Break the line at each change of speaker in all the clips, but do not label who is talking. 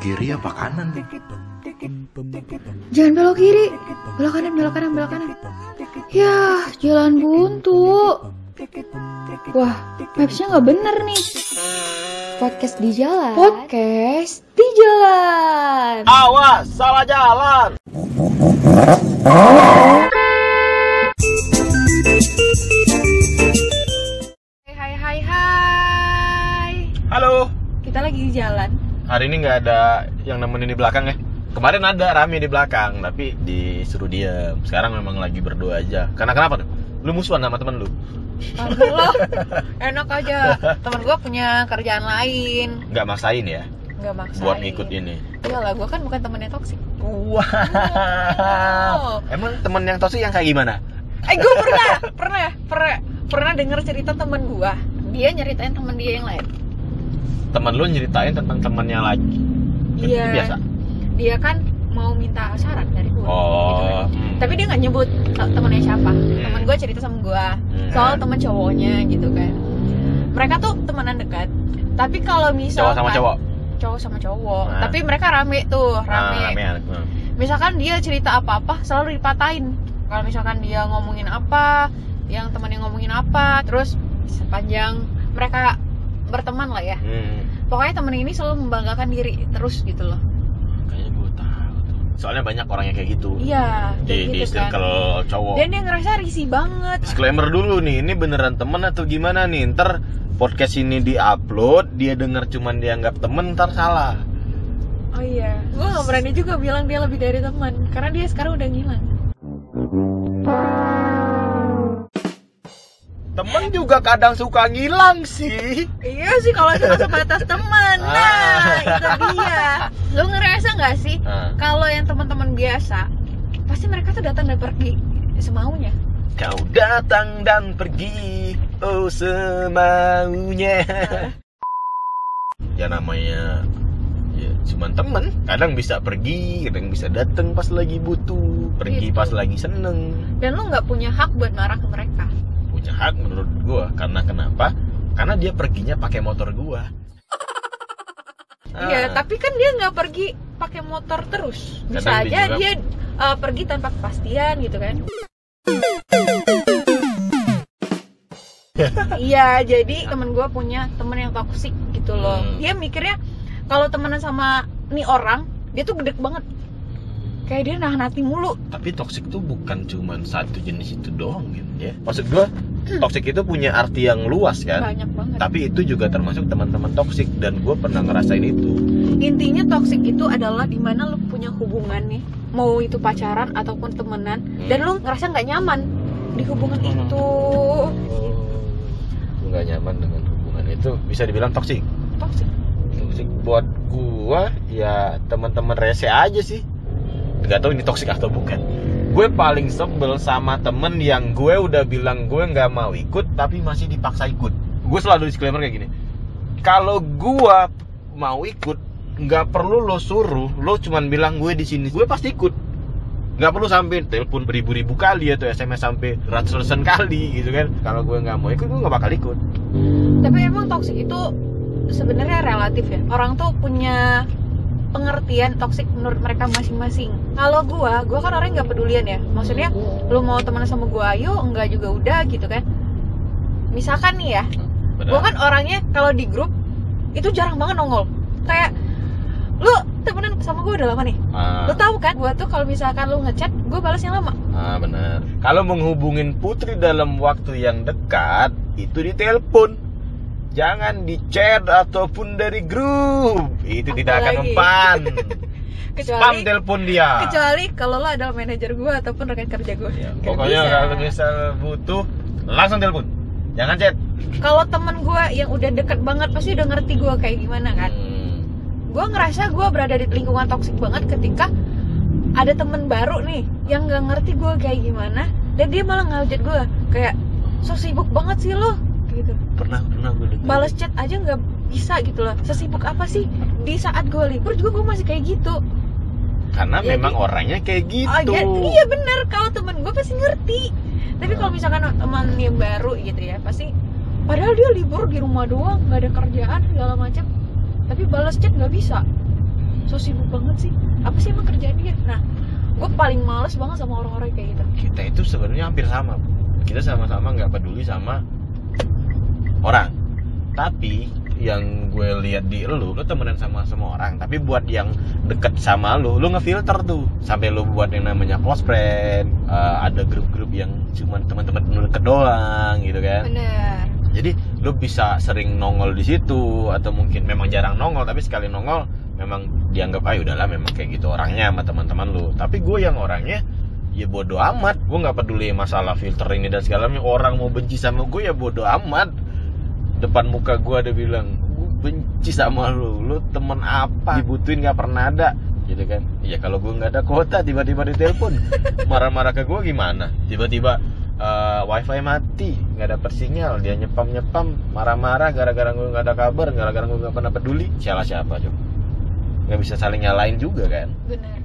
Kiri apa kanan?
Jangan belok kiri, belok kanan, belok kanan, belok kanan. Yah, jalan buntu. Wah, mapsnya nggak bener nih. Podcast di jalan. Podcast di jalan.
Awas, salah jalan.
Jalan.
Hari ini nggak ada yang nemenin di belakang ya? Kemarin ada rame di belakang, tapi disuruh diam. Sekarang memang lagi berdua aja. Karena kenapa tuh? Lu musuhan sama temen lu?
Aduh lo, enak aja. Temen gue punya kerjaan lain.
Nggak maksain ya?
Nggak maksain.
Buat ngikut ini.
Iyalah, gue kan bukan temen yang toksik.
Wow. Emang temen yang toksik yang kayak gimana?
Eh gue pernah, pernah, pernah, pernah denger cerita temen gue. Dia nyeritain temen dia yang lain.
Temen lu nyeritain tentang temennya lagi. Itu
Iya.
biasa.
Dia kan mau minta saran dari gue.
Oh. hmm.
Tapi dia nggak nyebut te- temennya siapa. Temen gue cerita sama gue
Hmm.
soal temen cowoknya gitu kan. Mereka tuh temenan dekat. Tapi kalau
Cowok
misalkan
sama cowok.
cowok sama cowok,
Nah.
tapi mereka rame tuh, rame.
Ah, ramean. Hmm.
Misalkan dia cerita apa-apa selalu dipatahin. Kalau misalkan dia ngomongin apa, yang temennya ngomongin apa, terus sepanjang mereka berteman lah ya.
Hmm.
Pokoknya temen ini selalu membanggakan diri terus gitu loh.
Kayaknya gue tahu tuh. Soalnya banyak orang yang kayak gitu.
Iya,
Di,
kayak
di
gitu kan.
circle cowok.
Dan dia ngerasa risih banget.
Disclaimer dulu nih, ini beneran temen atau gimana nih? Ntar podcast ini diupload, dia denger cuman dianggap temen, ntar salah.
Oh iya, gue gak berani juga bilang dia lebih dari teman karena dia sekarang udah ngilang.
Temen juga kadang suka ngilang sih.
Iya sih kalau cuma sebatas teman. Nah, itu dia. Lu ngerasa nggak sih
Ah.
kalau yang teman-teman biasa pasti mereka tuh datang dan pergi semaunya.
Kau datang dan pergi, oh semaunya. ya namanya ya cuman temen kadang bisa pergi kadang bisa datang pas lagi butuh pergi
Gitu.
pas lagi seneng
Dan lu nggak punya hak buat marah ke mereka.
Hak menurut gua karena kenapa karena dia perginya pakai motor gua
Iya,
Ah,
tapi kan dia nggak pergi pakai motor terus. Bisa
Kadang dia
aja
juga-
dia uh, pergi tanpa kepastian gitu kan. iya, jadi temen gue punya temen yang toksik gitu loh.
Hmm.
Dia mikirnya kalau temenan sama nih orang, dia tuh gede banget. Kayak dia nahan hati mulu.
tapi toxic tuh bukan cuman satu jenis itu doang kan ya maksud gua toxic itu punya arti yang luas kan?
Banyak banget.
tapi itu juga termasuk teman-teman toxic dan gue pernah ngerasain itu.
Intinya toksik itu adalah di mana lu punya hubungan nih, mau itu pacaran ataupun temenan,
Hmm.
dan lu ngerasa nggak nyaman di hubungan itu.
Gue nggak nyaman dengan hubungan itu bisa dibilang toxic.
Toksik.
toxic buat gua ya teman-teman rese aja sih. Nggak tahu ini toxic atau bukan gue paling sebel sama temen yang gue udah bilang gue nggak mau ikut tapi masih dipaksa ikut. Gue selalu disclaimer kayak gini. Kalau gue mau ikut nggak perlu lo suruh. Lo cuman bilang gue di sini gue pasti ikut. Nggak perlu sampai telepon beribu-ribu kali atau sms sampai ratusan kali gitu kan. Kalau gue nggak mau ikut gue nggak bakal ikut.
Tapi emang toksik itu sebenarnya relatif ya. Orang tuh punya pengertian toksik menurut mereka masing-masing. Kalau gua, gua kan orang nggak pedulian ya. Maksudnya lu mau temenan sama gua, ayo enggak juga udah gitu kan. Misalkan nih ya, gua kan orangnya kalau di grup itu jarang banget nongol. Kayak lu temenan sama gua udah lama nih.
Ah.
Lu tahu kan, gua tuh kalau misalkan lu ngechat, gua balasnya lama.
Ah benar. Kalau menghubungin Putri dalam waktu yang dekat, itu ditelepon. Jangan di chat ataupun dari grup. Itu tidak akan mempan. Spam
Kecuali
telepon dia.
kecuali kalau lu adalah manajer gua ataupun rekan kerja gua.
Ya, pokoknya
bisa.
kalau misal butuh langsung telepon. Jangan chat.
kalau temen gue yang udah deket banget pasti udah ngerti gue kayak gimana kan
Hmm.
gue ngerasa gue berada di lingkungan toksik banget ketika ada temen baru nih yang nggak ngerti gue kayak gimana dan dia malah ngajak gue kayak so sibuk banget sih lo gitu.
Pernah pernah gue dengar.
balas chat aja nggak bisa gitu loh. Sesibuk apa sih di saat gue libur juga gue masih kayak gitu.
Karena
Jadi-
memang orangnya kayak gitu.
oh ya, iya bener. Kalau temen gue pasti ngerti. Tapi kalau
Hmm.
misalkan teman yang baru gitu ya pasti padahal dia libur di rumah doang nggak ada kerjaan segala macam. Tapi balas chat nggak bisa. So sibuk banget sih. Apa sih emang kerjaan dia? Nah gue paling males banget sama orang-orang kayak gitu.
Kita itu sebenarnya hampir sama kita sama-sama nggak peduli sama orang. Tapi yang gue lihat di lu lu temenan sama semua orang. Tapi buat yang deket sama lu lu ngefilter tuh. Sampai lu buat yang namanya close friend eh, ada grup-grup yang cuman teman-teman lu deket doang gitu kan.
Bener.
Jadi lu bisa sering nongol di situ atau mungkin memang jarang nongol tapi sekali nongol memang dianggap ah udahlah memang kayak gitu orangnya sama teman-teman lu. Tapi gue yang orangnya ya bodoh amat. Gue nggak peduli masalah filter ini dan segala macam. Orang mau benci sama gue ya bodoh amat depan muka gue ada bilang gue benci sama lu lu temen apa? Dibutuhin nggak pernah ada. Gitu kan? Ya kalau gue nggak ada kuota tiba-tiba ditelepon. Marah-marah ke gue gimana? Tiba-tiba eh, wifi mati nggak dapet sinyal. Dia nyepam nyepam marah-marah gara-gara gue nggak ada kabar gara-gara gue nggak pernah peduli. Siapa siapa coba nggak bisa saling nyalain juga kan?
Bener.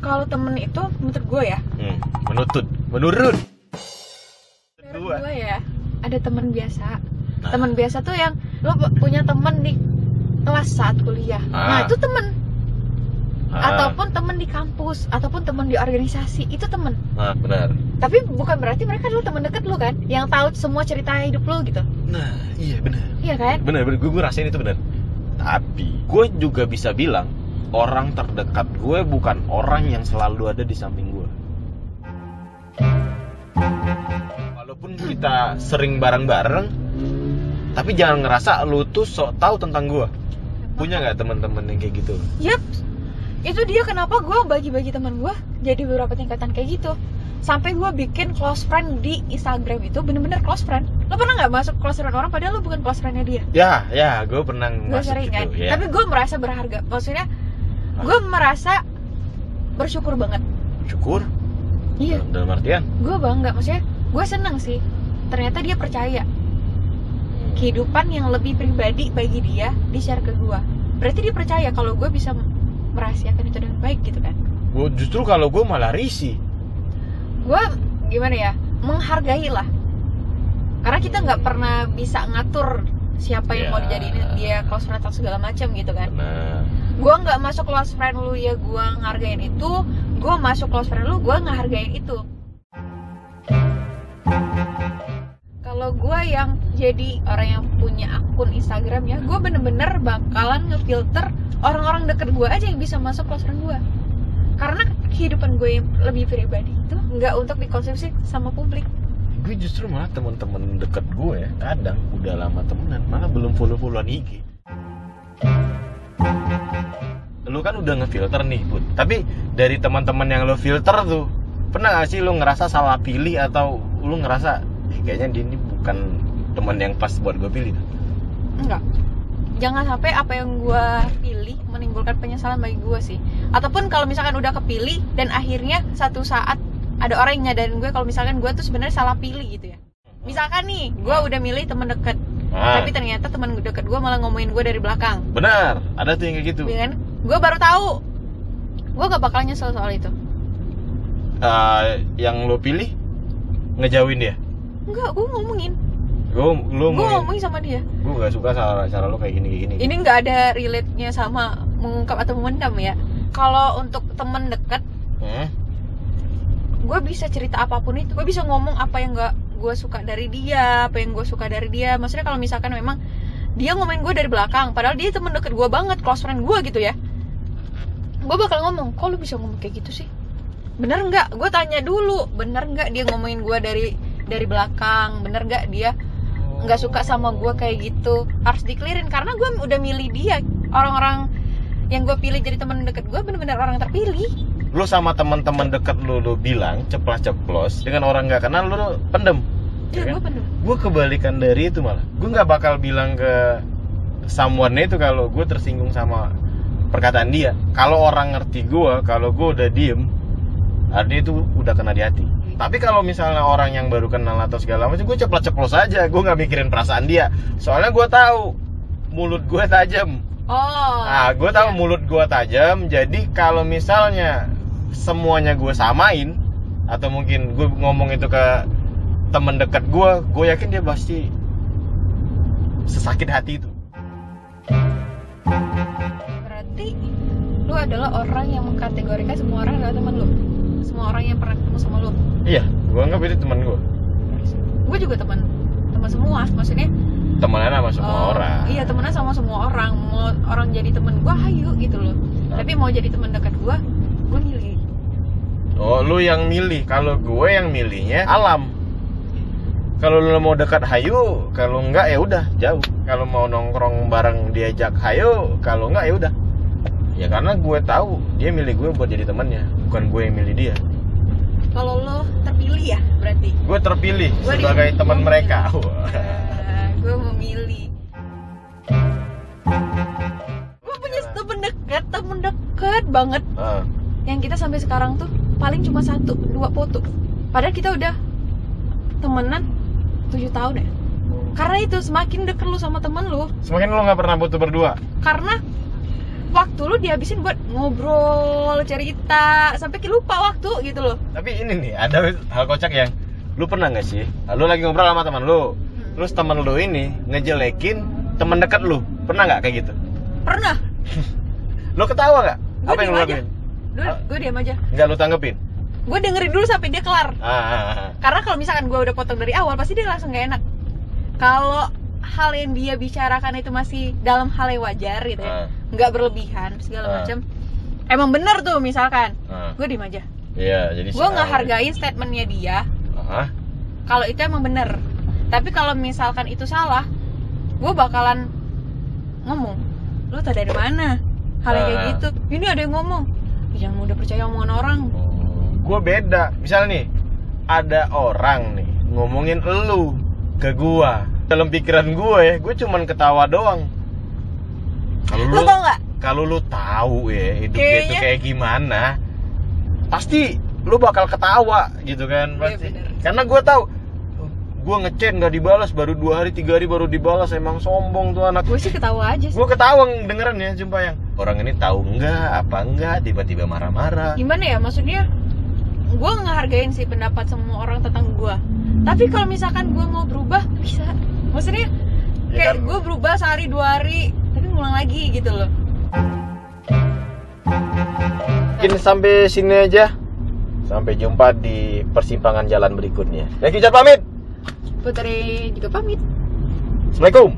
Kalau temen itu menurut gue ya
hmm, menutut menurut
gue ya. ada temen biasa.
Nah.
temen biasa tuh yang lo punya temen di kelas saat kuliah. Nah
Ah.
itu temen
Ah,
ataupun temen di kampus ataupun temen di organisasi itu temen
nah, benar.
Tapi bukan berarti mereka adalah temen deket lo kan yang tahu semua cerita hidup lo gitu.
Nah iya benar.
Iya kan?
Benar benar. Gue, gue rasain itu benar. Tapi gue juga bisa bilang orang terdekat gue bukan orang yang selalu ada di samping gue kita sering bareng-bareng tapi jangan ngerasa lu tuh sok tahu tentang gue punya nggak teman-teman yang kayak gitu
Yap, itu dia kenapa gue bagi-bagi teman gue jadi beberapa tingkatan kayak gitu. Sampai gue bikin close friend di Instagram itu bener-bener close friend. Lo pernah nggak masuk close friend orang padahal lo bukan close friendnya dia?
ya ya gue pernah
Gue
masuk
sering
gitu
kan.
ya
Tapi gue merasa berharga. Maksudnya gue merasa bersyukur banget.
syukur
Iya,
dalam artian
gue bangga. Maksudnya gue seneng sih. Ternyata dia percaya kehidupan yang lebih pribadi bagi dia di share ke gue. Berarti dia percaya kalau gue bisa merahasiakan itu dengan baik gitu kan.
Gua- justru kalau gue malah risih
gue gimana ya menghargai lah karena kita nggak pernah bisa ngatur siapa yang mau
Ya.
dijadiin dia close friend atau segala macam gitu kan
nah
gue nggak masuk close friend lu ya gue ngehargain itu gue masuk close friend lu gue ngehargain itu kalau gue yang jadi orang yang punya akun Instagram ya gue bener-bener bakalan ngefilter orang-orang deket gue aja yang bisa masuk close gue karena kehidupan gue yang lebih pribadi itu nggak untuk dikonsumsi sama publik.
Gue justru malah teman-teman deket gue ya kadang udah lama temenan malah belum follow followan IG lu kan udah ngefilter nih Bud tapi dari teman-teman yang lu filter tuh pernah gak sih lu ngerasa salah pilih atau lu ngerasa kayaknya dia ini bukan teman yang pas buat gue pilih.
Enggak. Jangan sampai apa yang gue pilih menimbulkan penyesalan bagi gue sih. Ataupun kalau misalkan udah kepilih dan akhirnya satu saat ada orang yang nyadarin gue kalau misalkan gue tuh sebenarnya salah pilih gitu ya. Misalkan nih gue udah milih temen deket
nah,
tapi ternyata temen deket gue malah ngomongin gue dari belakang.
Benar ada tuh yang kayak gitu.
Ya kan? Gue baru tahu. Gue gak bakal nyesel soal itu.
Eh, yang lu pilih ngejauhin dia
enggak gue ngomongin.
Gue lu
gue ngomongin. sama dia.
Gue gak suka cara cara lu kayak gini kayak gini.
Ini nggak ada relate nya sama mengungkap atau memendam ya. Kalau untuk temen deket
Hmm?
gue bisa cerita apa pun itu. Gue bisa ngomong apa yang gak gue suka dari dia apa yang gue suka dari dia. Maksudnya kalau misalkan memang dia ngomongin gue dari belakang padahal dia temen deket gue banget close friend gue gitu ya. Gue bakal ngomong kok lu bisa ngomong kayak gitu sih? Bener nggak? Gue tanya dulu bener nggak dia ngomongin gue dari dari belakang bener nggak dia? Nggak suka sama gue kayak gitu. Harus dikelirin karena gue udah milih dia. Orang-orang yang gue pilih jadi temen deket gue bener-bener orang terpilih.
Lu sama teman-teman deket lu lu bilang ceplas ceplos dengan orang nggak kenal lu pendem.
Ya
Ya
gue
kan?
bener
gue kebalikan dari itu malah. Gue nggak bakal bilang ke someone itu kalau gue tersinggung sama perkataan dia. Kalau orang ngerti gue kalau gue udah diem artinya itu udah kena di hati tapi kalau misalnya orang yang baru kenal atau segala macam gue ceplos ceplos aja. Gue nggak mikirin perasaan dia. Soalnya gue tahu mulut gue tajam.
Oh.
Nah, gue tahu mulut gue tajam, jadi kalau misalnya semuanya gue samain atau mungkin gue ngomong itu ke temen dekat gue, gue yakin dia pasti sesakit hati itu.
Berarti lu adalah orang yang mengkategorikan semua orang adalah teman lu semua orang yang pernah ketemu sama lu?
Iya gue anggap itu teman gue
gue juga teman teman semua maksudnya
temenan sama semua
eh,
orang.
iya temenan sama semua orang. Mau orang jadi teman gue hayu gitu loh.
Nah.
tapi mau jadi teman dekat gue gue milih.
Oh lu yang milih. Kalau gue yang milihnya alam. Kalau lu mau dekat hayu kalau enggak ya udah jauh. Kalau mau nongkrong bareng diajak hayu kalau enggak ya udah. Ya karena gue tahu dia milih gue buat jadi temannya bukan gue yang milih dia.
Kalau lo terpilih ya berarti?
Gue terpilih
Gua
sebagai teman
milih.
mereka.
Eh, gue memilih gue punya temen dekat temen dekat banget.
Ah,
yang kita sampai sekarang tuh paling cuma satu dua foto. Padahal kita udah temenan tujuh tahun ya. Karena itu semakin deket lu sama temen lu
semakin lu nggak pernah butuh berdua?
karena waktu lu dihabisin buat ngobrol cerita sampai lupa waktu gitu loh.
Tapi ini nih ada hal kocak yang lu pernah nggak sih? Lu lagi ngobrol sama teman lu terus teman lu ini ngejelekin teman dekat lu. Pernah nggak kayak gitu?
Pernah.
Lu ketawa nggak?
Gua
apa yang lu lakuin?
dulu
Ah.
gue diam aja.
Nggak lu tanggepin?
Gue dengerin dulu sampai dia kelar.
Ah, ah, ah.
karena kalau misalkan gue udah potong dari awal pasti dia langsung gak enak. Kalau hal yang dia bicarakan itu masih dalam hal yang wajar gitu
Ah.
ya nggak berlebihan segala
Ah.
macam emang bener tuh misalkan.
Ah.
gue diem aja.
Iya jadi
gue nggak hargain statementnya dia.
Ah,
kalau itu emang bener. Tapi kalau misalkan itu salah gue bakalan ngomong lu tau dari mana? Hal yang kayak
Ah.
gitu. Ini ada yang ngomong. "Ih, jangan mudah percaya omongan orang.
Gue beda. Misalnya nih ada orang nih ngomongin elu ke gua. Dalam pikiran gue ya gue cuman ketawa doang kalau
lu
lu
tau nggak?
kalau lu tahu ya hidup dia itu
Kayaknya-
kayak gimana pasti lu bakal ketawa gitu kan
Iya,
pasti.
bener.
karena gue tahu gue ngechat nggak dibalas baru dua hari tiga hari baru dibalas emang sombong tuh anak.
Gue sih ketawa aja sih.
Gue ketawa dengeran ya jumpa yang orang ini tahu enggak apa enggak tiba-tiba marah-marah.
Gimana ya maksudnya gue ngehargain sih pendapat semua orang tentang gue tapi kalau misalkan gue mau berubah bisa. Maksudnya
Ya
kayak
kan?
gue berubah sehari dua hari tapi ngulang lagi gitu loh.
Mungkin sampai sini aja. Sampai jumpa di persimpangan jalan berikutnya. Ya Kicat pamit.
Putri juga pamit.
Assalamualaikum